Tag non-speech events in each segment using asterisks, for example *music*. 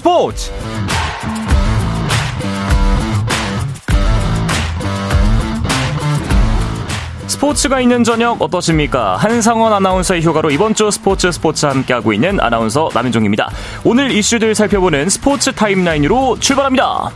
스포츠 스포츠가 있는 저녁 어떠십니까? 한상원 아나운서의 휴가로 이번 주 스포츠 스포츠 함께하고 있는 아나운서 남현종입니다. 오늘 이슈들 살펴보는 스포츠 타임라인으로 출발합니다.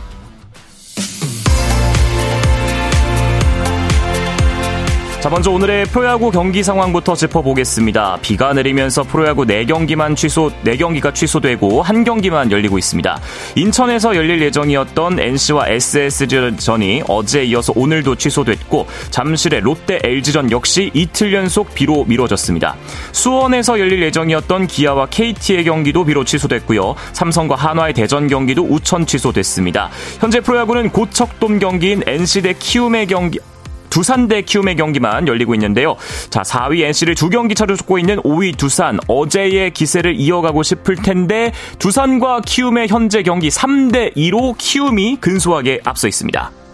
자, 먼저 오늘의 프로야구 경기 상황부터 짚어보겠습니다. 비가 내리면서 프로야구 4경기만 취소, 4경기가 취소되고 한 경기만 열리고 있습니다. 인천에서 열릴 예정이었던 NC와 SSG전이 어제 이어서 오늘도 취소됐고 잠실의 롯데 LG전 역시 이틀 연속 비로 미뤄졌습니다. 수원에서 열릴 예정이었던 기아와 KT의 경기도 비로 취소됐고요. 삼성과 한화의 대전 경기도 우천 취소됐습니다. 현재 프로야구는 고척돔 경기인 NC 대 키움의 경기 두산 대 키움의 경기만 열리고 있는데요. 자, 4위 NC를 두 경기 차로 쫓고 있는 5위 두산. 어제의 기세를 이어가고 싶을 텐데 두산과 키움의 현재 경기 3대 2로 키움이 근소하게 앞서 있습니다.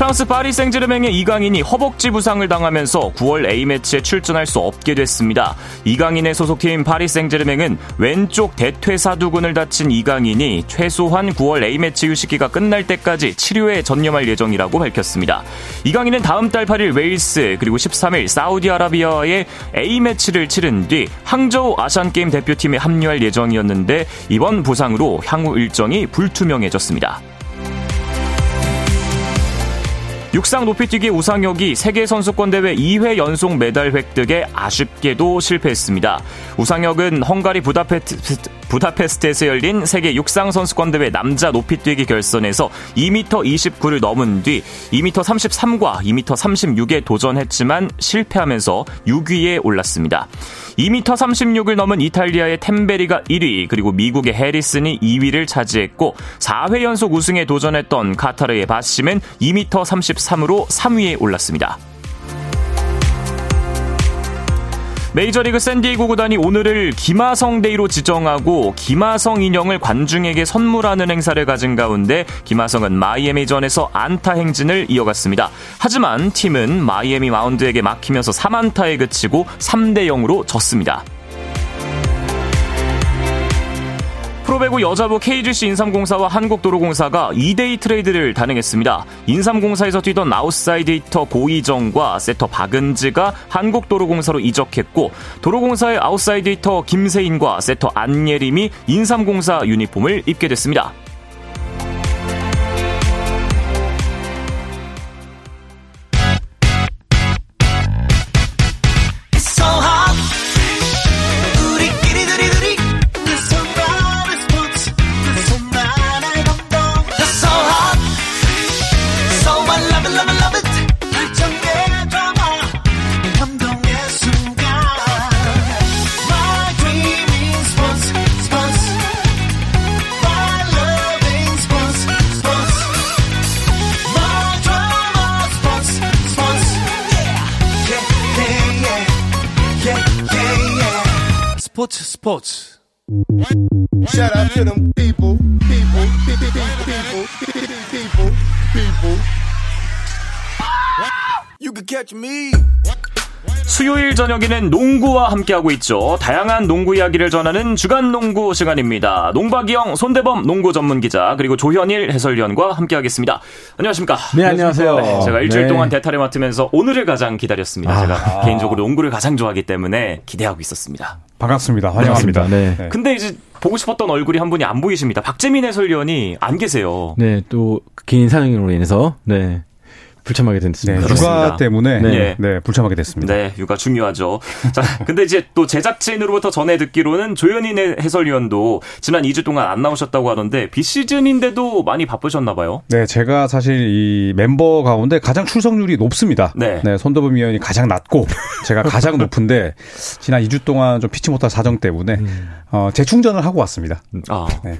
프랑스 파리 생제르맹의 이강인이 허벅지 부상을 당하면서 9월 A매치에 출전할 수 없게 됐습니다. 이강인의 소속팀 파리 생제르맹은 왼쪽 대퇴사두근을 다친 이강인이 최소한 9월 A매치 휴식기가 끝날 때까지 치료에 전념할 예정이라고 밝혔습니다. 이강인은 다음 달 8일 웨일스 그리고 13일 사우디아라비아와의 A매치를 치른 뒤 항저우 아시안게임 대표팀에 합류할 예정이었는데 이번 부상으로 향후 일정이 불투명해졌습니다. 육상 높이뛰기 우상혁이 세계선수권대회 2회 연속 메달 획득에 아쉽게도 실패했습니다. 우상혁은 헝가리 부다페스트, 부다페스트에서 열린 세계 육상 선수권 대회 남자 높이뛰기 결선에서 2m 29를 넘은 뒤 2m 33과 2m 36에 도전했지만 실패하면서 6위에 올랐습니다. 2m 36을 넘은 이탈리아의 템베리가 1위, 그리고 미국의 해리슨이 2위를 차지했고 4회 연속 우승에 도전했던 카타르의 바심은 2m 33으로 3위에 올랐습니다. 메이저리그 샌디에이고 구단이 오늘을 김하성 데이로 지정하고 김하성 인형을 관중에게 선물하는 행사를 가진 가운데 김하성은 마이애미전에서 안타 행진을 이어갔습니다. 하지만 팀은 마이애미 마운드에게 막히면서 3안타에 그치고 3대 0으로 졌습니다. 프로배구 여자부 KGC 인삼공사와 한국도로공사가 2대2 트레이드를 단행했습니다. 인삼공사에서 뛰던 아웃사이드 히터 고의정과 세터 박은지가 한국도로공사로 이적했고 도로공사의 아웃사이드 히터 김세인과 세터 안예림이 인삼공사 유니폼을 입게 됐습니다. 스포츠 Shout out to them people, people, people, people, people, people. You can catch me. 수요일 저녁에는 농구와 함께하고 있죠. 다양한 농구 이야기를 전하는 주간 농구 시간입니다. 농박이형 손대범 농구 전문 기자 그리고 조현일 해설위원과 함께하겠습니다. 안녕하십니까? 네, 안녕하세요. 네, 제가 일주일 네. 동안 대타를 맡으면서 오늘을 가장 기다렸습니다. 아, 제가 아. 개인적으로 농구를 가장 좋아하기 때문에 기대하고 있었습니다. 반갑습니다. 환영합니다. 네. 네. 근데 이제 보고 싶었던 얼굴이 한 분이 안 보이십니다. 박재민 해설위원이 안 계세요. 네, 또 개인 사정으로 인해서 네. 불참하게 됐습니다. 네, 육아 때문에 네. 네. 불참하게 됐습니다. 네, 육아 중요하죠. 자, 근데 이제 또 제작진으로부터 전해 듣기로는 조현인 해설위원도 지난 2주 동안 안 나오셨다고 하던데 비시즌인데도 많이 바쁘셨나 봐요. 네, 제가 사실 이 멤버 가운데 가장 출석률이 높습니다. 네. 네 손도범 위원이 가장 낮고 제가 가장 높은데 지난 2주 동안 좀 피치 못할 사정 때문에 음. 어, 재충전을 하고 왔습니다. 아. 네.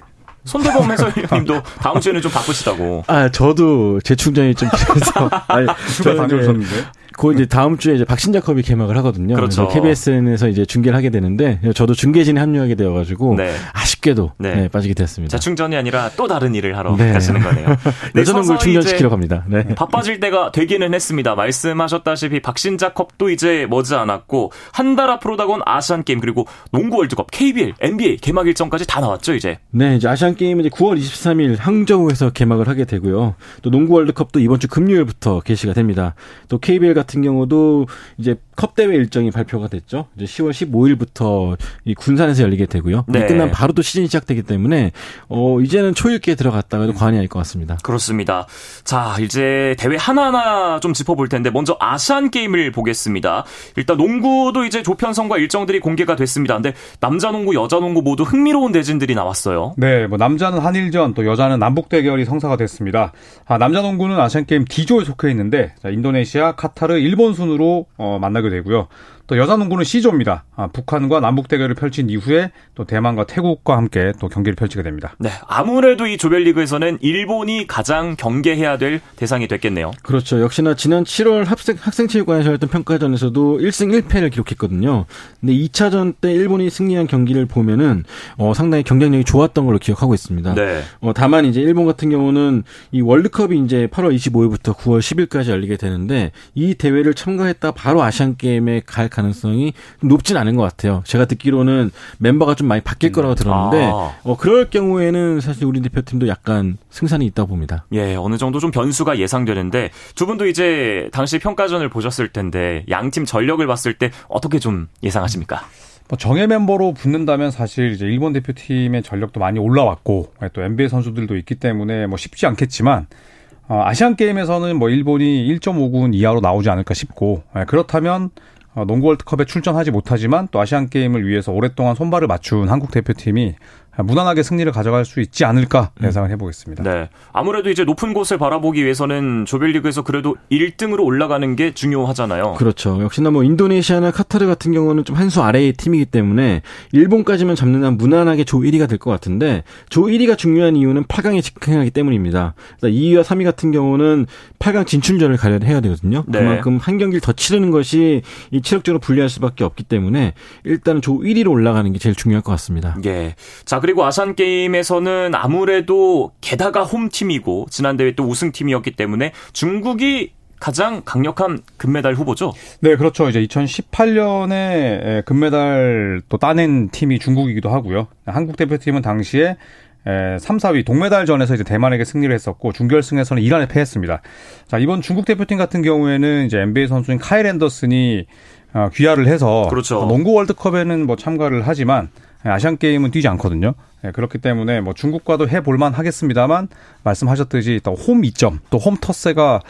손대범 *laughs* 해설위원님도 다음 주에는 좀 바쁘시다고. 아, 저도 재충전이 좀 필요해서. *laughs* 아니, 저는 다녀오셨는데. 그 이제 다음 주에 이제 박신자 컵이 개막을 하거든요. 그렇죠. KBSN에서 이제 중계를 하게 되는데 저도 중계진에 합류하게 되어가지고 네. 아쉽게도 네. 네, 빠지게 됐습니다. 재충전이 아니라 또 다른 일을 하러 네. 가시는 거네요. *laughs* 네, 열정을 충전시키러 갑니다. 네. 바빠질 때가 되기는 했습니다. 말씀하셨다시피 박신자 컵도 이제 머지 않았고 한 달 앞으로 다가온 아시안 게임 그리고 농구 월드컵, KBL, NBA 개막 일정까지 다 나왔죠 이제. 네, 이제 아시안 게임은 이제 9월 23일 항저우에서 개막을 하게 되고요. 또 농구 월드컵도 이번 주 금요일부터 개시가 됩니다. 또 KBL 같은 경우도 이제 컵 대회 일정이 발표가 됐죠. 이제 10월 15일부터 이 군산에서 열리게 되고요. 네. 끝난 바로 또 시즌이 시작되기 때문에 어 이제는 초읽기에 들어갔다가 도 과언이 아닐 것 같습니다. 그렇습니다. 자, 이제 대회 하나하나 좀 짚어볼 텐데 먼저 아시안 게임을 보겠습니다. 일단 농구도 이제 조편성과 일정들이 공개가 됐습니다. 근데 남자 농구, 여자 농구 모두 흥미로운 대진들이 나왔어요. 네, 뭐 남자는 한일전, 또 여자는 남북 대결이 성사가 됐습니다. 아, 남자 농구는 아시안 게임 D조에 속해 있는데 자, 인도네시아, 카타르, 일본 순으로 어, 만나게 되고요. 또 여자 농구는 C조입니다. 아, 북한과 남북 대결을 펼친 이후에 또 대만과 태국과 함께 또 경기를 펼치게 됩니다. 네, 아무래도 이 조별리그에서는 일본이 가장 경계해야 될 대상이 됐겠네요. 그렇죠. 역시나 지난 7월 학생 학생체육관에서 열렸던 평가전에서도 1승 1패를 기록했거든요. 근데 2차전 때 일본이 승리한 경기를 보면은 어, 상당히 경쟁력이 좋았던 걸로 기억하고 있습니다. 네. 어, 다만 이제 일본 같은 경우는 이 월드컵이 이제 8월 25일부터 9월 10일까지 열리게 되는데 이 대회를 참가했다 바로 아시안 게임에 갈 가능성이 높진 않은 것 같아요. 제가 듣기로는 멤버가 좀 많이 바뀔 거라고 들었는데 아. 어, 그럴 경우에는 사실 우리 대표팀도 약간 승산이 있다고 봅니다. 예, 어느 정도 좀 변수가 예상되는데 두 분도 이제 당시 평가전을 보셨을 텐데 양팀 전력을 봤을 때 어떻게 좀 예상하십니까? 뭐 정예 멤버로 붙는다면 사실 이제 일본 대표팀의 전력도 많이 올라왔고 또 NBA 선수들도 있기 때문에 뭐 쉽지 않겠지만 어, 아시안 게임에서는 뭐 일본이 1.5군 이하로 나오지 않을까 싶고 예, 그렇다면 어, 농구 월드컵에 출전하지 못하지만 또 아시안 게임을 위해서 오랫동안 손발을 맞춘 한국 대표팀이 무난하게 승리를 가져갈 수 있지 않을까 음. 예상을 해보겠습니다. 네. 아무래도 이제 높은 곳을 바라보기 위해서는 조별리그에서 그래도 1등으로 올라가는 게 중요하잖아요. 그렇죠. 역시나 뭐 인도네시아나 카타르 같은 경우는 좀 한 수 아래의 팀이기 때문에 일본까지만 잡는 한 무난하게 조 1위가 될 것 같은데 조 1위가 중요한 이유는 8강에 직행하기 때문입니다. 2위와 3위 같은 경우는 8강 진출전을 가려 해야 되거든요. 네. 그만큼 한 경기를 더 치르는 것이 이 체력적으로 불리할 수밖에 없기 때문에 일단은 조 1위로 올라가는 게 제일 중요할 것 같습니다. 예. 자, 그리고 아산 게임에서는 아무래도 게다가 홈팀이고 지난 대회 또 우승팀이었기 때문에 중국이 가장 강력한 금메달 후보죠? 네, 그렇죠. 이제 2018년에 금메달 또 따낸 팀이 중국이기도 하고요. 한국 대표팀은 당시에 3, 4위 동메달전에서 이제 대만에게 승리를 했었고 중결승에서는 이란에 패했습니다. 자, 이번 중국 대표팀 같은 경우에는 이제 NBA 선수인 카일 앤더슨이 어, 귀화를 해서 그렇죠. 농구 월드컵에는 뭐 참가를 하지만 아시안 게임은 뛰지 않거든요. 네, 그렇기 때문에 뭐 중국과도 해볼만 하겠습니다만 말씀하셨듯이 또홈 이점 또 홈 터세가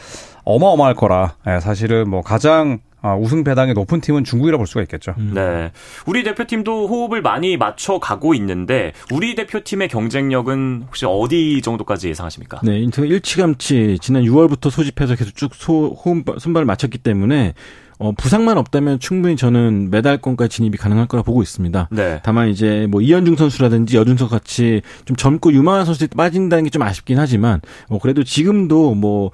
어마어마할 거라 네, 사실은 뭐 가장 아, 우승 배당이 높은 팀은 중국이라 볼 수가 있겠죠. 음. 네. 우리 대표팀도 호흡을 많이 맞춰 가고 있는데 우리 대표팀의 경쟁력은 혹시 어디 정도까지 예상하십니까? 네, 인터 일치감치 지난 6월부터 소집해서 계속 쭉 소, 호흡, 손발을 맞췄기 때문에 어, 부상만 없다면 충분히 저는 메달권까지 진입이 가능할 거라 보고 있습니다. 네. 다만 이제 뭐 이현중 선수라든지 여준석 같이 좀 젊고 유망한 선수들이 빠진다는 게 좀 아쉽긴 하지만 어, 그래도 지금도 뭐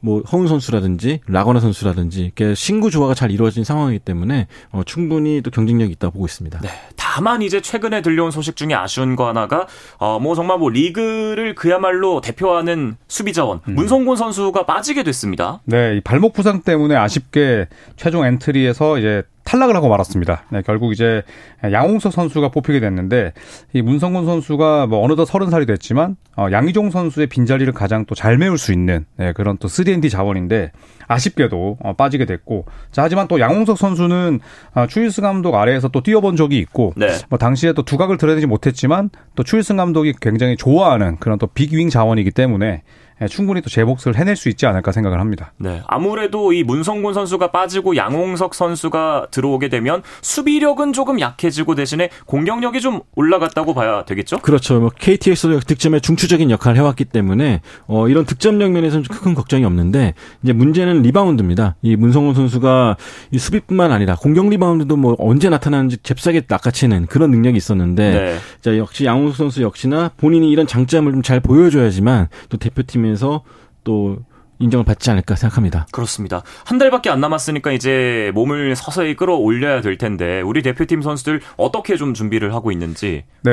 뭐뭐 허운 선수라든지 라거나 선수라든지 이렇게 신구 조화가 잘 이루어진 상황이기 때문에 어, 충분히 또 경쟁력이 있다고 보고 있습니다. 네. 다만 이제 최근에 들려온 소식 중에 아쉬운 거 하나가 어, 뭐 정말 뭐 리그를 그야말로 대표하는 수비 자원 음. 문성곤 선수가 빠지게 됐습니다. 네, 발목 부상 때문에 아쉽게 최종 엔트리에서 이제 탈락을 하고 말았습니다. 네, 결국 이제 양홍석 선수가 뽑히게 됐는데 이 문성곤 선수가 뭐 어느덧 서른 살이 됐지만 어, 양희종 선수의 빈자리를 가장 또 잘 메울 수 있는 네, 그런 또 3D 자원인데 아쉽게도 어, 빠지게 됐고 자 하지만 또 양홍석 선수는 어, 추일승 감독 아래에서 또 뛰어본 적이 있고 네. 뭐 당시에 또 두각을 드러내지 못했지만 또 추일승 감독이 굉장히 좋아하는 그런 또 빅윙 자원이기 때문에 예, 충분히 또 제 몫을 해낼 수 있지 않을까 생각을 합니다. 네. 아무래도 이 문성곤 선수가 빠지고 양홍석 선수가 들어오게 되면 수비력은 조금 약해지고 대신에 공격력이 좀 올라갔다고 봐야 되겠죠? 그렇죠. 뭐 KT에서도 득점에 중추적인 역할을 해왔기 때문에 어, 이런 득점력 면에서는 큰 걱정이 없는데 이제 문제는 리바운드입니다. 이 문성곤 선수가 이 수비뿐만 아니라 공격 리바운드도 뭐 언제 나타나는지 잽싸게 낚아채는 그런 능력이 있었는데 네. 자 역시 양홍석 선수 역시나 본인이 이런 장점을 좀 잘 보여줘야지만 또 대표팀에 면서 또 인정을 받지 않을까 생각합니다. 그렇습니다. 한 달밖에 안 남았으니까 이제 몸을 서서히 끌어올려야 될 텐데 우리 대표팀 선수들 어떻게 좀 준비를 하고 있는지. 네,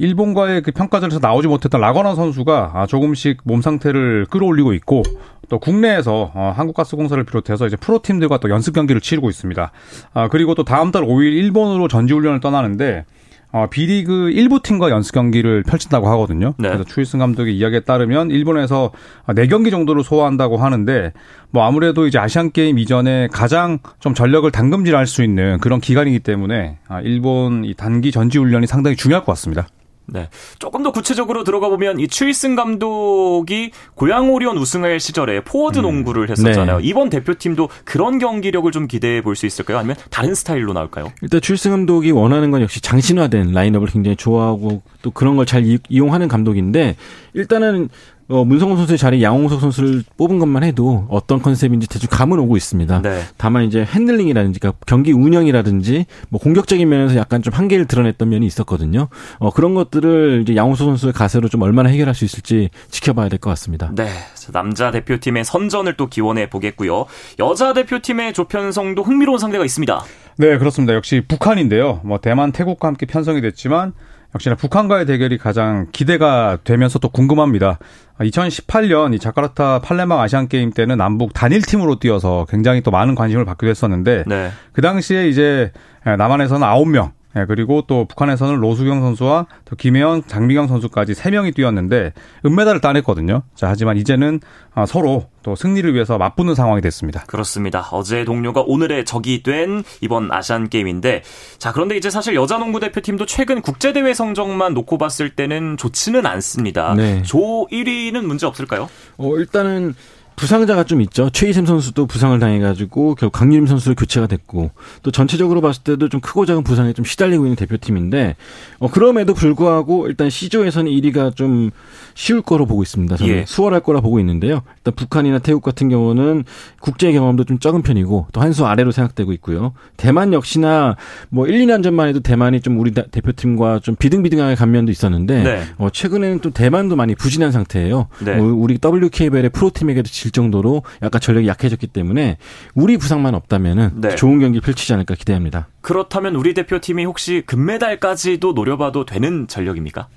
일본과의 그 평가전에서 나오지 못했던 라거나 선수가 아, 조금씩 몸 상태를 끌어올리고 있고 또 국내에서 어, 한국가스공사를 비롯해서 이제 프로팀들과 또 연습 경기를 치르고 있습니다. 아, 그리고 또 다음 달 5일 일본으로 전지훈련을 떠나는데 어, B리그 일부 팀과 연습 경기를 펼친다고 하거든요. 네. 그래서 추일승 감독의 이야기에 따르면 일본에서 4경기 정도를 소화한다고 하는데 뭐 아무래도 이제 아시안 게임 이전에 가장 좀 전력을 담금질할 수 있는 그런 기간이기 때문에 아, 일본 이 단기 전지 훈련이 상당히 중요할 것 같습니다. 네. 조금 더 구체적으로 들어가 보면 이 추일승 감독이 고양 오리온 우승할 시절에 포워드 음. 농구를 했었잖아요. 네. 이번 대표팀도 그런 경기력을 좀 기대해 볼 수 있을까요? 아니면 다른 스타일로 나올까요? 일단 추일승 감독이 원하는 건 역시 장신화된 라인업을 굉장히 좋아하고 또 그런 걸 잘 이용하는 감독인데 일단은 어, 문성곤 선수의 자리에 양홍석 선수를 뽑은 것만 해도 어떤 컨셉인지 대충 감은 오고 있습니다. 네. 다만 이제 핸들링이라든지 그러니까 경기 운영이라든지 뭐 공격적인 면에서 약간 좀 한계를 드러냈던 면이 있었거든요. 어, 그런 것들을 이제 양홍석 선수의 가세로 좀 얼마나 해결할 수 있을지 지켜봐야 될 것 같습니다. 네. 남자 대표팀의 선전을 또 기원해 보겠고요. 여자 대표팀의 조편성도 흥미로운 상대가 있습니다. 네, 그렇습니다. 역시 북한인데요. 뭐 대만, 태국과 함께 편성이 됐지만 역시나 북한과의 대결이 가장 기대가 되면서 또 궁금합니다. 2018년 이 자카르타 팔레망 아시안 게임 때는 남북 단일 팀으로 뛰어서 굉장히 또 많은 관심을 받기도 했었는데 네. 그 당시에 이제 남한에서는 9명 예, 그리고 또 북한에서는 로수경 선수와 또 김혜원, 장미경 선수까지 3명이 뛰었는데 은메달을 따냈거든요. 자, 하지만 이제는 아, 서로 또 승리를 위해서 맞붙는 상황이 됐습니다. 그렇습니다. 어제의 동료가 오늘의 적이 된 이번 아시안 게임인데 자, 그런데 이제 사실 여자 농구 대표팀도 최근 국제 대회 성적만 놓고 봤을 때는 좋지는 않습니다. 네. 조 1위는 문제 없을까요? 어, 일단은 부상자가 좀 있죠. 최희샘 선수도 부상을 당해가지고 결국 강유림 선수로 교체가 됐고 또 전체적으로 봤을 때도 좀 크고 작은 부상에 좀 시달리고 있는 대표팀인데 어, 그럼에도 불구하고 일단 C조에서는 1위가 좀 쉬울 거로 보고 있습니다. 저는 예. 수월할 거라 보고 있는데요. 일단 북한이나 태국 같은 경우는 국제 경험도 좀 적은 편이고 또 한 수 아래로 생각되고 있고요. 대만 역시나 뭐 1, 2년 전만 해도 대만이 좀 우리 대표팀과 좀 비등비등하게 간 면도 있었는데 네. 어, 최근에는 또 대만도 많이 부진한 상태예요. 네. 어, 우리 WKBL의 프로팀에게도 질 정도로 약간 전력이 약해졌기 때문에 우리 부상만 없다면은 네. 좋은 경기 펼치지 않을까 기대합니다. 그렇다면 우리 대표팀이 혹시 금메달까지도 노려봐도 되는 전력입니까?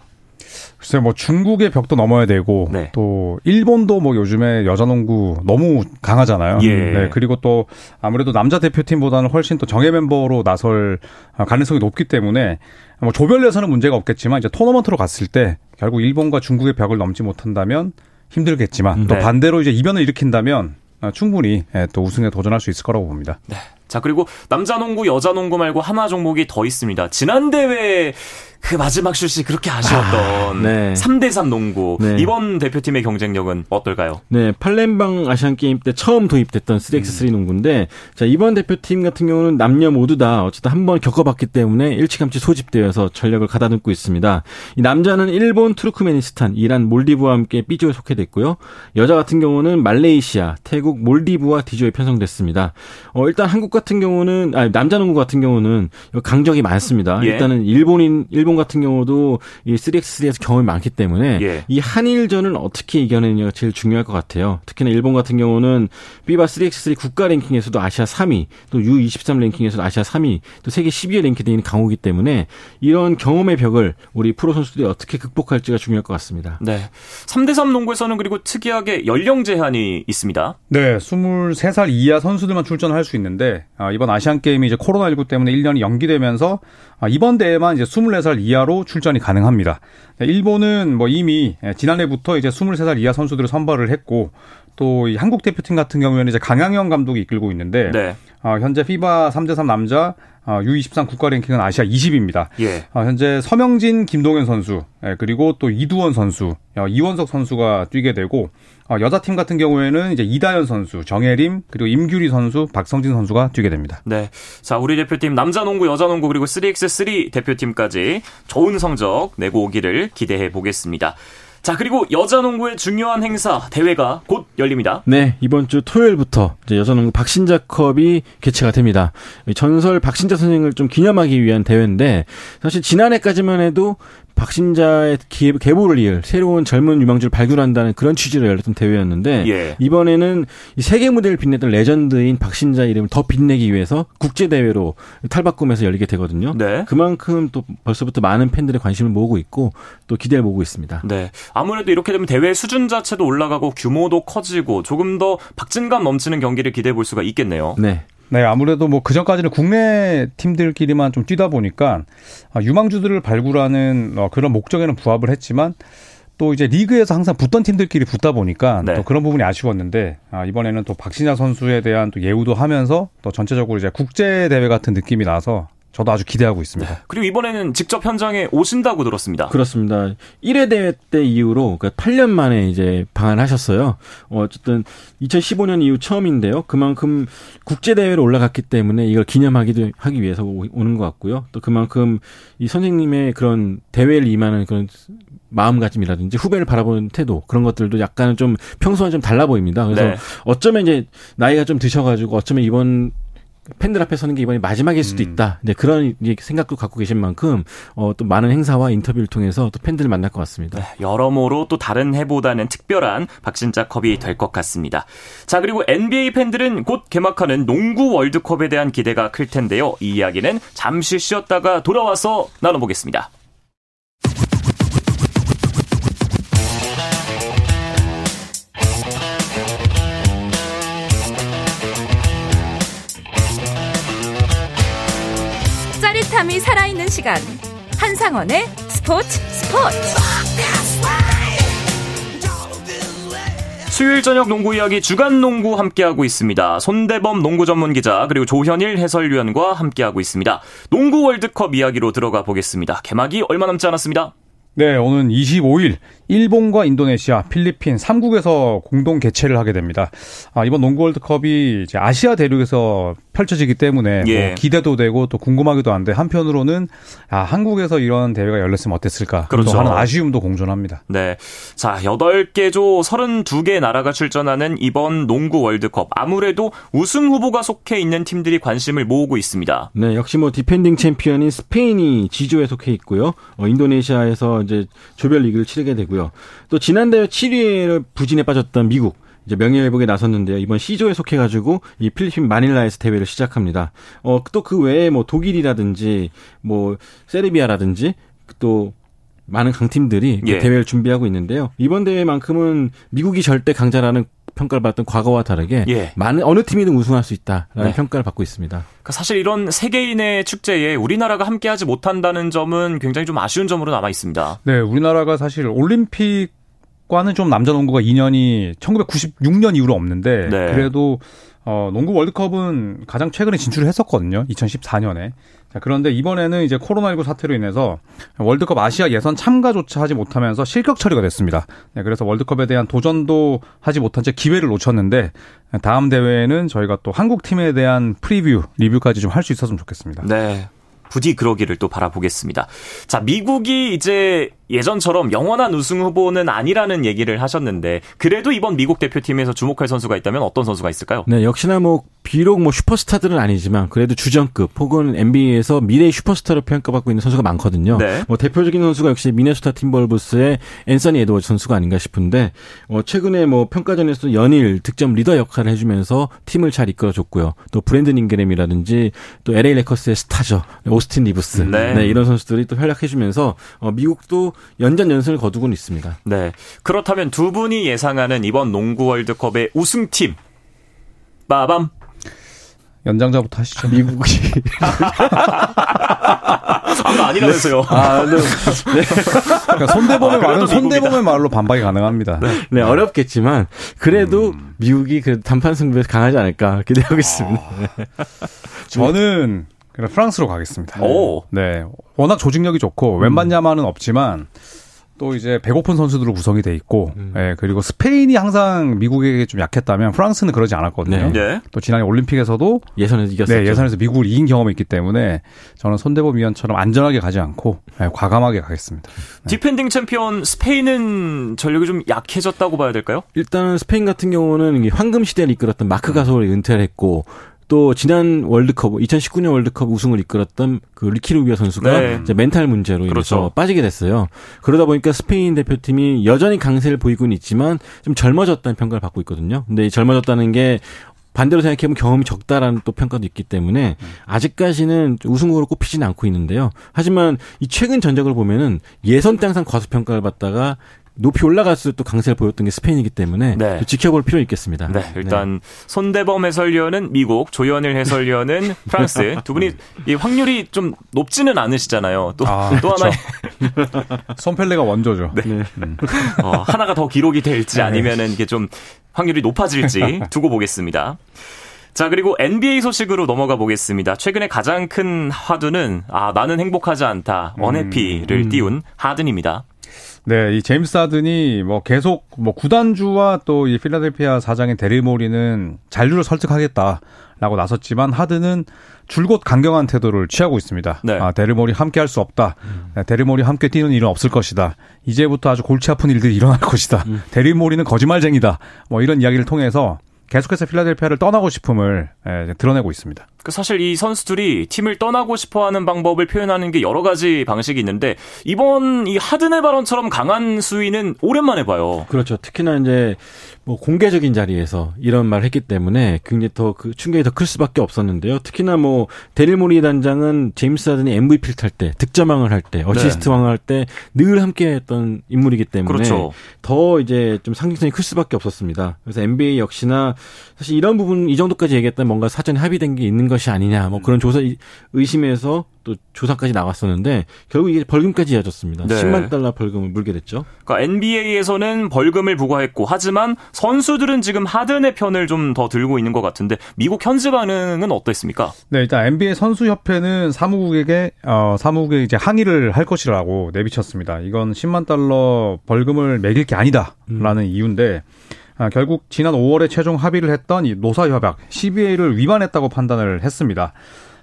글쎄 뭐 중국의 벽도 넘어야 되고 네. 또 일본도 뭐 요즘에 여자 농구 너무 강하잖아요. 예. 네, 그리고 또 아무래도 남자 대표팀보다는 훨씬 또 정예 멤버로 나설 가능성이 높기 때문에 뭐 조별에서는 문제가 없겠지만 이제 토너먼트로 갔을 때 결국 일본과 중국의 벽을 넘지 못한다면 힘들겠지만 네. 또 반대로 이제 이변을 일으킨다면 충분히 예, 또 우승에 도전할 수 있을 거라고 봅니다. 네. 자, 그리고 남자 농구, 여자 농구 말고 하나 종목이 더 있습니다. 지난 대회 그 마지막 슛이 그렇게 아쉬웠던 아, 네. 3대3 농구. 네. 이번 대표팀의 경쟁력은 어떨까요? 네, 팔렘방 아시안 게임 때 처음 도입됐던 3x3 음. 농구인데 자, 이번 대표팀 같은 경우는 남녀 모두 다 어쨌든 한 번 겪어봤기 때문에 일찌감치 소집되어서 전력을 가다듬고 있습니다. 이 남자는 일본, 투르크메니스탄, 이란, 몰디브와 함께 B조에 속해됐고요. 여자 같은 경우는 말레이시아, 태국, 몰디브와 D조에 편성됐습니다. 어, 일단 한국과 같은 경우는 아니 남자 농구 같은 경우는 강적이 많습니다. 예. 일단은 일본인 일본 같은 경우도 이 3x3에서 경험이 많기 때문에 예. 이 한일전을 어떻게 이겨내느냐가 제일 중요할 것 같아요. 특히나 일본 같은 경우는 비바 3x3 국가 랭킹에서도 아시아 3위, 또 U23 랭킹에서도 아시아 3위, 또 세계 10위에 랭크되어 있는 강호기 때문에 이런 경험의 벽을 우리 프로 선수들이 어떻게 극복할지가 중요할 것 같습니다. 네. 3대3 농구에서는 그리고 특이하게 연령 제한이 있습니다. 네, 23살 이하 선수들만 출전할 수 있는데 아, 이번 아시안 게임이 이제 코로나19 때문에 1년이 연기되면서 아, 이번 대회만 이제 24살 이하로 출전이 가능합니다. 네, 일본은 뭐 이미 예, 지난해부터 이제 23살 이하 선수들을 선발을 했고 또이 한국 대표팀 같은 경우에는 이제 강양영 감독이 이끌고 있는데 네. 어, 현재 피바 3대3 남자 어, U23 국가 랭킹은 아시아 20입니다. 예. 어, 현재 서명진, 김동현 선수 예, 그리고 또 이두원 선수, 어, 이원석 선수가 뛰게 되고 어, 여자팀 같은 경우에는 이제 이다현 선수, 정혜림 그리고 임규리 선수, 박성진 선수가 뛰게 됩니다. 네, 자 우리 대표팀 남자 농구, 여자 농구 그리고 3x3 대표팀까지 좋은 성적 내고 오기를 기대해 보겠습니다. 자, 그리고 여자농구의 중요한 행사, 대회가 곧 열립니다. 네, 이번 주 토요일부터 여자농구 박신자컵이 개최가 됩니다. 전설 박신자 선생을 좀 기념하기 위한 대회인데, 사실 지난해까지만 해도 박신자의 계보를 이을 새로운 젊은 유망주를 발굴한다는 그런 취지로 열렸던 대회였는데 예. 이번에는 세계 무대를 빛냈던 레전드인 박신자 이름을 더 빛내기 위해서 국제 대회로 탈바꿈해서 열리게 되거든요. 네. 그만큼 또 벌써부터 많은 팬들의 관심을 모으고 있고 또 기대를 모으고 있습니다. 네. 아무래도 이렇게 되면 대회 수준 자체도 올라가고 규모도 커지고 조금 더 박진감 넘치는 경기를 기대해 볼 수가 있겠네요. 네. 네, 아무래도 뭐 그전까지는 국내 팀들끼리만 좀 뛰다 보니까 아, 유망주들을 발굴하는 어, 그런 목적에는 부합을 했지만 또 이제 리그에서 항상 붙던 팀들끼리 붙다 보니까 네. 또 그런 부분이 아쉬웠는데 아, 이번에는 또 박신야 선수에 대한 또 예우도 하면서 또 전체적으로 이제 국제 대회 같은 느낌이 나서 저도 아주 기대하고 있습니다. 네. 그리고 이번에는 직접 현장에 오신다고 들었습니다. 그렇습니다. 1회 대회 때 이후로 그러니까 8년 만에 이제 방한하셨어요. 어쨌든 2015년 이후 처음인데요. 그만큼 국제 대회로 올라갔기 때문에 이걸 기념하기도 하기 위해서 오는 것 같고요. 또 그만큼 이 선생님의 그런 대회를 임하는 그런 마음가짐이라든지 후배를 바라보는 태도 그런 것들도 약간은 좀 평소와 좀 달라 보입니다. 그래서 네. 어쩌면 이제 나이가 좀 드셔가지고 어쩌면 이번 팬들 앞에 서는 게 이번이 마지막일 수도 음. 있다. 네, 그런 생각도 갖고 계신 만큼 어, 또 많은 행사와 인터뷰를 통해서 또 팬들을 만날 것 같습니다. 네, 여러모로 또 다른 해보다는 특별한 박진짜 컵이 될 것 같습니다. 자, 그리고 NBA 팬들은 곧 개막하는 농구 월드컵에 대한 기대가 클 텐데요. 이 이야기는 잠시 쉬었다가 돌아와서 나눠보겠습니다. 짜릿함이 살아있는 시간 한상원의 스포츠 스포츠 수요일 저녁 농구 이야기 주간 농구 함께하고 있습니다. 손대범 농구 전문 기자 그리고 조현일 해설위원과 함께하고 있습니다. 농구 월드컵 이야기로 들어가 보겠습니다. 개막이 얼마 남지 않았습니다. 네, 오는 25일 일본과 인도네시아, 필리핀 3국에서 공동 개최를 하게 됩니다. 아, 이번 농구 월드컵이 이제 아시아 대륙에서 펼쳐지기 때문에 예. 뭐 기대도 되고 또 궁금하기도 한데 한편으로는 아, 한국에서 이런 대회가 열렸으면 어땠을까 그렇죠. 하는 아쉬움도 공존합니다. 네. 자, 8개 조 32개 나라가 출전하는 이번 농구 월드컵 아무래도 우승 후보가 속해 있는 팀들이 관심을 모으고 있습니다. 네, 역시 뭐 defending champion인 스페인이 G조에 속해 있고요. 어, 인도네시아에서 이제 조별 리그를 치르게 되고요. 또 지난 대회 7위로 부진에 빠졌던 미국 이제 명예회복에 나섰는데요. 이번 C조에 속해가지고 이 필리핀 마닐라에서 대회를 시작합니다. 어, 또 그 외에 뭐 독일이라든지 뭐 세르비아라든지 또 많은 강팀들이 예. 대회를 준비하고 있는데요. 이번 대회만큼은 미국이 절대 강자라는 평가를 받던 과거와 다르게 예. 많은 어느 팀이든 우승할 수 있다라는 네. 평가를 받고 있습니다. 그러니까 사실 이런 세계인의 축제에 우리나라가 함께하지 못한다는 점은 굉장히 좀 아쉬운 점으로 남아 있습니다. 네, 우리나라가 사실 올림픽 과는 좀 남자 농구가 인연이 1996년 이후로 없는데 네. 그래도 어, 농구 월드컵은 가장 최근에 진출을 했었거든요. 2014년에. 자, 그런데 이번에는 이제 코로나19 사태로 인해서 월드컵 아시아 예선 참가조차 하지 못하면서 실격 처리가 됐습니다. 네, 그래서 월드컵에 대한 도전도 하지 못한 채 기회를 놓쳤는데 다음 대회에는 저희가 또 한국 팀에 대한 프리뷰, 리뷰까지 좀 할 수 있었으면 좋겠습니다. 네. 부디 그러기를 또 바라보겠습니다. 자, 미국이 이제 예전처럼 영원한 우승 후보는 아니라는 얘기를 하셨는데 그래도 이번 미국 대표팀에서 주목할 선수가 있다면 어떤 선수가 있을까요? 네, 역시나 뭐 비록 뭐 슈퍼스타들은 아니지만 그래도 주전급 혹은 NBA에서 미래의 슈퍼스타로 평가받고 있는 선수가 많거든요. 네. 뭐 대표적인 선수가 역시 미네소타 팀버울브스의 앤서니 에드워즈 선수가 아닌가 싶은데 어 최근에 뭐 평가전에서 연일 득점 리더 역할을 해주면서 팀을 잘 이끌어줬고요. 또 브랜든 잉그램이라든지 또 LA 레이커스의 스타죠 오스틴 리브스 네. 네 이런 선수들이 또 활약해주면서 어 미국도 연전 연승을 거두고는 있습니다. 네. 그렇다면 두 분이 예상하는 이번 농구 월드컵의 우승팀 빠밤 연장자부터 하시죠. 미국이. *laughs* 아까 아니라면서요. 아, 네. 네. 그러니까 손대범의 아, 말은 손대범의 말로 반박이 가능합니다. 네, 네 어렵겠지만 그래도 음. 미국이 그 단판 승부에서 강하지 않을까 기대하고 있습니다. 아. 저는 프랑스로 가겠습니다. 오. 네. 워낙 조직력이 좋고 음. 웸반야마는 없지만 또 이제 배고픈 선수들로 구성이 돼 있고, 음. 예, 그리고 스페인이 항상 미국에게 좀 약했다면 프랑스는 그러지 않았거든요. 네. 네. 또 지난해 올림픽에서도 예선에서 이겼었죠. 네, 예선에서 미국을 이긴 경험이 있기 때문에 저는 손대범 위원처럼 안전하게 가지 않고 예, 과감하게 가겠습니다. 네. defending champion 스페인은 전력이 좀 약해졌다고 봐야 될까요? 일단은 스페인 같은 경우는 황금 시대를 이끌었던 마크 가솔이 은퇴를 했고 또 지난 월드컵 2019년 월드컵 우승을 이끌었던 그 리키 루비오 선수가 네. 이제 멘탈 문제로 인해서 그렇죠. 빠지게 됐어요. 그러다 보니까 스페인 대표팀이 여전히 강세를 보이고는 있지만 좀 젊어졌다는 평가를 받고 있거든요. 근데 이 젊어졌다는 게 반대로 생각해보면 경험이 적다라는 또 평가도 있기 때문에 아직까지는 우승으로 꼽히지는 않고 있는데요. 하지만 이 최근 전적을 보면은 예선 때 항상 과소평가를 받다가 높이 올라갈수록 또 강세를 보였던 게 스페인이기 때문에 네. 지켜볼 필요 있겠습니다. 네, 일단 네. 손대범 해설위원은 미국, 조현일 해설위원은 *laughs* 프랑스 두 분이 이 확률이 좀 높지는 않으시잖아요. 또또 아, 또 하나 *laughs* 손펠레가 원조죠. 네. 네. 음. 어, 하나가 더 기록이 될지 네. 아니면은 이게 좀 확률이 높아질지 *laughs* 두고 보겠습니다. 자, 그리고 NBA 소식으로 넘어가 보겠습니다. 최근에 가장 큰 화두는 아, 나는 행복하지 않다. 언해피를 음. 띄운 하든입니다. 네, 이 제임스 하든이 뭐 계속 뭐 구단주와 또 이 필라델피아 사장인 데릴 모리는 잔류를 설득하겠다라고 나섰지만 하든은 줄곧 강경한 태도를 취하고 있습니다. 네. 아, 데릴 모리 함께 할 수 없다. 음. 데릴 모리 함께 뛰는 일은 없을 것이다. 이제부터 아주 골치 아픈 일들이 일어날 것이다. 음. 데릴 모리는 거짓말쟁이다. 뭐 이런 이야기를 통해서 계속해서 필라델피아를 떠나고 싶음을 예, 드러내고 있습니다. 그 사실 이 선수들이 팀을 떠나고 싶어 하는 방법을 표현하는 게 여러 가지 방식이 있는데 이번 이 하드네 발언처럼 강한 수위는 오랜만에 봐요. 그렇죠. 특히나 이제 뭐 공개적인 자리에서 이런 말을 했기 때문에 굉장히 더 그 충격이 더 클 수밖에 없었는데요. 특히나 뭐 데릴 모리 단장은 제임스 하든이 MVP를 탈 때, 득점왕을 할 때, 어시스트 왕을 할 때 늘 함께 했던 인물이기 때문에 그렇죠. 더 이제 좀 상징성이 클 수밖에 없었습니다. 그래서 NBA 역시나 사실 이런 부분 이 정도까지 얘기했다면 뭔가 사전에 합의된 게 있는 것이 아니냐 뭐 그런 조사 의심에서 또 조사까지 나왔었는데 결국 이게 벌금까지 이어졌습니다. 네. 10만 달러 벌금을 물게 됐죠. 그러니까 NBA에서는 벌금을 부과했고 하지만 선수들은 지금 하든의 편을 좀 더 들고 있는 것 같은데 미국 현지 반응은 어땠습니까? 네, 일단 NBA 선수 협회는 사무국에게 어, 사무국에 이제 항의를 할 것이라고 내비쳤습니다. 이건 10만 달러 벌금을 매길 게 아니다라는 음. 이유인데 아, 결국 지난 5월에 최종 합의를 했던 이 노사협약 CBA를 위반했다고 판단을 했습니다.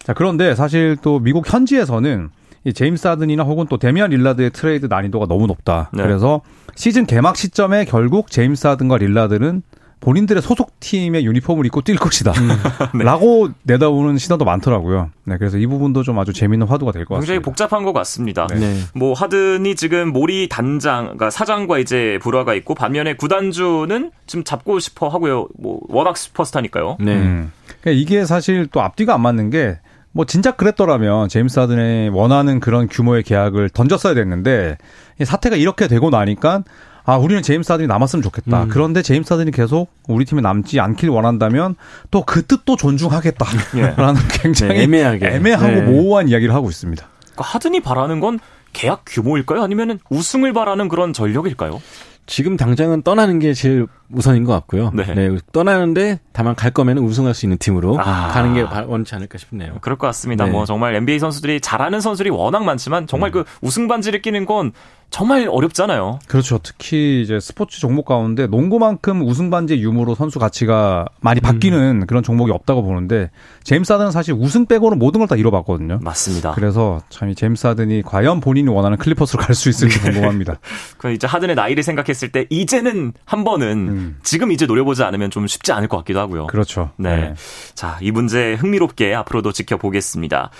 자, 그런데 사실 또 미국 현지에서는 이 제임스 하든이나 혹은 또 데미안 릴라드의 트레이드 난이도가 너무 높다. 네. 그래서 시즌 개막 시점에 결국 제임스 하든과 릴라드는 본인들의 소속팀의 유니폼을 입고 뛸 것이다. 음. *laughs* 네. 라고 내다보는 시선도 많더라고요. 네, 그래서 이 부분도 좀 아주 재미있는 화두가 될 것 같습니다. 굉장히 복잡한 것 같습니다. 네. 네. 뭐 하든이 지금 모리 단장, 그러니까 사장과 이제 불화가 있고 반면에 구단주는 지금 잡고 싶어 하고요. 뭐 워낙 슈퍼스타니까요. 네. 음. 그러니까 이게 사실 또 앞뒤가 안 맞는 게 뭐 진짜 그랬더라면 제임스 하든의 원하는 그런 규모의 계약을 던졌어야 됐는데 사태가 이렇게 되고 나니까 아, 우리는 제임스 하든이 남았으면 좋겠다. 음. 그런데 제임스 하든이 계속 우리 팀에 남지 않길 원한다면 또 그 뜻도 존중하겠다라는 예. *laughs* 굉장히 네, 애매하게 애매하고 네. 모호한 이야기를 하고 있습니다. 그러니까 하든이 바라는 건 계약 규모일까요? 아니면 우승을 바라는 그런 전력일까요? 지금 당장은 떠나는 게 제일 우선인 것 같고요. 네. 네 떠나는데 다만 갈 거면 우승할 수 있는 팀으로 아. 가는 게 원치 않을까 싶네요. 그럴 것 같습니다. 네. 뭐 정말 NBA 선수들이 잘하는 선수들이 워낙 많지만 정말 음. 그 우승 반지를 끼는 건 정말 어렵잖아요. 그렇죠. 특히 이제 스포츠 종목 가운데 농구만큼 우승 반지 유무로 선수 가치가 많이 바뀌는 음. 그런 종목이 없다고 보는데 제임스 하든은 사실 우승 빼고는 모든 걸다 이뤄봤거든요. 맞습니다. 그래서 참 이 제임스 하든이 과연 본인이 원하는 클리퍼스로 갈 수 있을지 네. 궁금합니다. *laughs* 그 이제 하든의 나이를 생각했을 때 이제는 한 번은 음. 지금 이제 노려보지 않으면 좀 쉽지 않을 것 같기도 하고요. 그렇죠. 네. 네. 자, 이 문제 흥미롭게 앞으로도 지켜보겠습니다.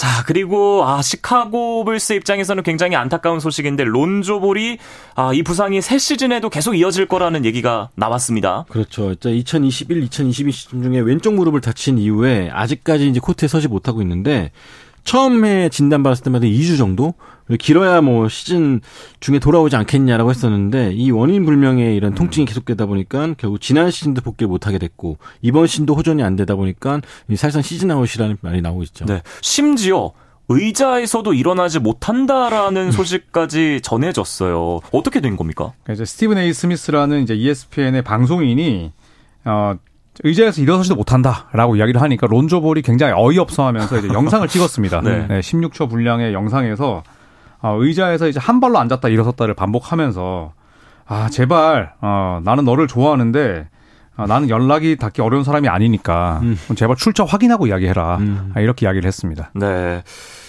자, 그리고 아 시카고 불스 입장에서는 굉장히 안타까운 소식인데 론조볼이 아, 이 부상이 새 시즌에도 계속 이어질 거라는 얘기가 나왔습니다. 그렇죠. 2021, 2022 시즌 중에 왼쪽 무릎을 다친 이후에 아직까지 이제 코트에 서지 못하고 있는데 처음에 진단 받았을 때마다 2주 정도 길어야 뭐 시즌 중에 돌아오지 않겠냐라고 했었는데 이 원인 불명의 이런 통증이 계속되다 보니까 결국 지난 시즌도 복귀를 못하게 됐고 이번 시즌도 호전이 안 되다 보니까 사실상 시즌 아웃이라는 말이 나오고 있죠. 네. 심지어 의자에서도 일어나지 못한다라는 음. 소식까지 전해졌어요. 어떻게 된 겁니까? 그러니까 이제 스티븐 에이 스미스라는 이제 ESPN의 방송인이 어 의자에서 일어서지도 못한다라고 이야기를 하니까 론조볼이 굉장히 어이없어하면서 이제 영상을 *laughs* 찍었습니다. 네. 네, 16초 분량의 영상에서 어, 의자에서 이제 한 발로 앉았다 일어섰다를 반복하면서 아 제발 어, 나는 너를 좋아하는데 어, 나는 연락이 닿기 어려운 사람이 아니니까 음. 제발 출처 확인하고 이야기해라 음. 아, 이렇게 이야기를 했습니다. 네.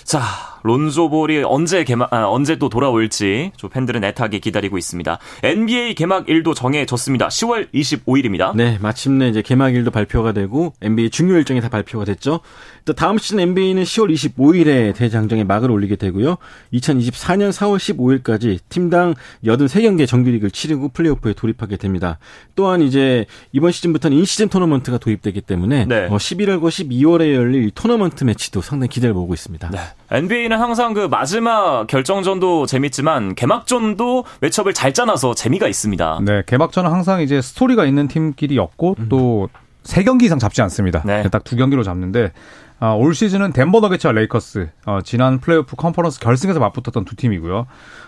자 론조볼이 언제 개막 아, 언제 또 돌아올지 저 팬들은 애타게 기다리고 있습니다. NBA 개막일도 정해졌습니다. 10월 25일입니다. 네, 마침내 이제 개막일도 발표가 되고 NBA 중요 일정이 다 발표가 됐죠. 또 다음 시즌 NBA는 10월 25일에 대장정에 막을 올리게 되고요. 2024년 4월 15일까지 팀당 83경기의 정규리그를 치르고 플레이오프에 돌입하게 됩니다. 또한 이제 이번 시즌부터는 in-season 토너먼트가 도입되기 때문에 네. 11월과 어, 12월에 열릴 토너먼트 매치도 상당히 기대를 모으고 있습니다. 네. NBA는 항상 그 마지막 결정전도 재밌지만 개막전도 matchup을 잘 짜놔서 재미가 있습니다. 네, 개막전은 항상 이제 스토리가 있는 팀끼리였고 음. 또 세 경기 이상 잡지 않습니다. 네. 딱 두 경기로 잡는데 어, 올 시즌은 덴버 너게츠와 레이커스 어, 지난 플레이오프 컨퍼런스 결승에서 맞붙었던 두 팀이고요.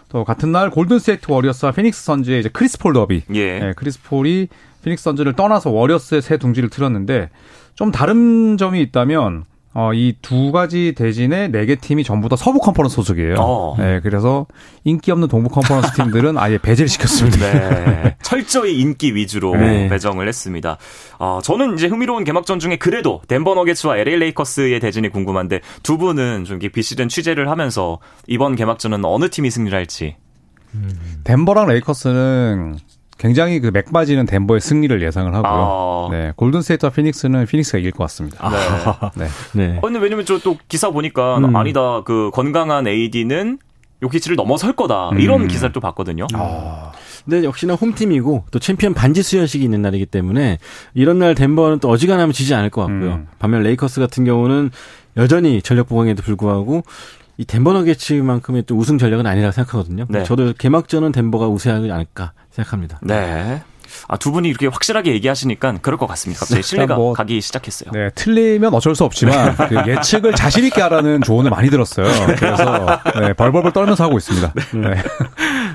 또 같은 날 골든스테이트 워리어스와 피닉스 선즈의 이제 크리스 폴 더비. 예. 네, 크리스 폴이 피닉스 선즈를 떠나서 워리어스의 새 둥지를 틀었는데 좀 다른 점이 있다면 어, 이 두 가지 대진의 네 개 팀이 전부 다 서부 컨퍼런스 소속이에요. 어. 네, 그래서 인기 없는 동부 컨퍼런스 팀들은 아예 배제를 시켰습니다. 네. *laughs* 철저히 인기 위주로 네. 배정을 했습니다. 어, 저는 이제 흥미로운 개막전 중에 그래도 덴버 너게츠와 LA 레이커스의 대진이 궁금한데 두 분은 좀 비시즌 취재를 하면서 이번 개막전은 어느 팀이 승리를 할지. 음. 덴버랑 레이커스는 굉장히 그 맥빠지는 덴버의 승리를 예상을 하고요. 아. 네, 골든스테이트와 피닉스는 피닉스가 이길 것 같습니다. 아. 네. 네. *laughs* 네. 어, 근데 왜냐면 저 또 기사 보니까 음. 아니다. 그 건강한 AD는 요키치를 넘어설 거다. 음. 이런 기사를 또 봤거든요. 아. 근데 역시나 홈팀이고 또 챔피언 반지 수여식이 있는 날이기 때문에 이런 날 덴버는 또 어지간하면 지지 않을 것 같고요. 음. 반면 레이커스 같은 경우는 여전히 전력 보강에도 불구하고 이 덴버 너게츠만큼의 또 우승 전력은 아니라고 생각하거든요. 네. 저도 개막전은 덴버가 우세하지 않을까 생각합니다. 네. 아, 두 분이 이렇게 확실하게 얘기하시니까 그럴 것 같습니다. 갑자기 네, 신뢰가 뭐, 가기 시작했어요. 네, 틀리면 어쩔 수 없지만 *laughs* 그 예측을 자신 있게 하라는 조언을 많이 들었어요. 그래서 네, 벌벌벌 떨면서 하고 있습니다. 네. *laughs*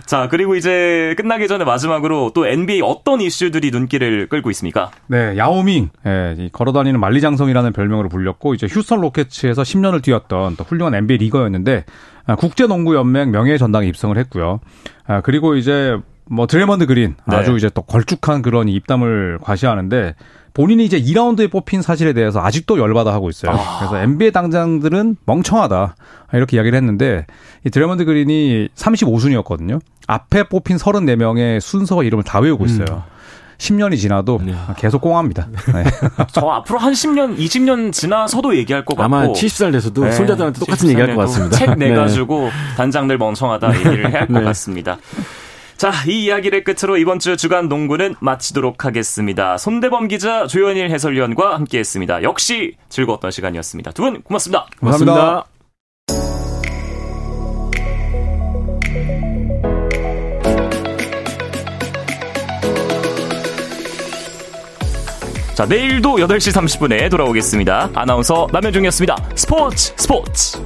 네. 자, 그리고 이제 끝나기 전에 마지막으로 또 NBA 어떤 이슈들이 눈길을 끌고 있습니까? 네, 야오밍, 네, 걸어다니는 만리장성이라는 별명으로 불렸고 이제 휴스턴 로켓츠에서 10년을 뛰었던 또 훌륭한 NBA 리거였는데 아, 국제농구연맹 명예전당에 입성을 했고요. 아, 그리고 이제 뭐 드레이먼드 그린 네. 아주 이제 또 걸쭉한 그런 입담을 과시하는데 본인이 이제 2라운드에 뽑힌 사실에 대해서 아직도 열받아 하고 있어요. 아. 그래서 NBA 단장들은 멍청하다. 이렇게 이야기를 했는데 이 드레이먼드 그린이 35순위였거든요. 앞에 뽑힌 34명의 순서와 이름을 다 외우고 있어요. 음. 10년이 지나도 네. 계속 꽁합니다. 네. *laughs* 저 앞으로 한 10년, 20년 지나서도 얘기할 것 같고 아마 70살 돼서도 네. 손자들한테 똑같은 얘기할 것 같습니다. 책 *laughs* 내가지고 네. 단장들 멍청하다 얘기를 해야 할것 *laughs* 네. 같습니다. 자, 이 이야기를 끝으로 이번 주 주간 농구는 마치도록 하겠습니다. 손대범 기자, 조현일 해설위원과 함께했습니다. 역시 즐거웠던 시간이었습니다. 두 분 고맙습니다. 고맙습니다. 자, 내일도 8시 30분에 돌아오겠습니다. 아나운서 남현중이었습니다. 스포츠 스포츠!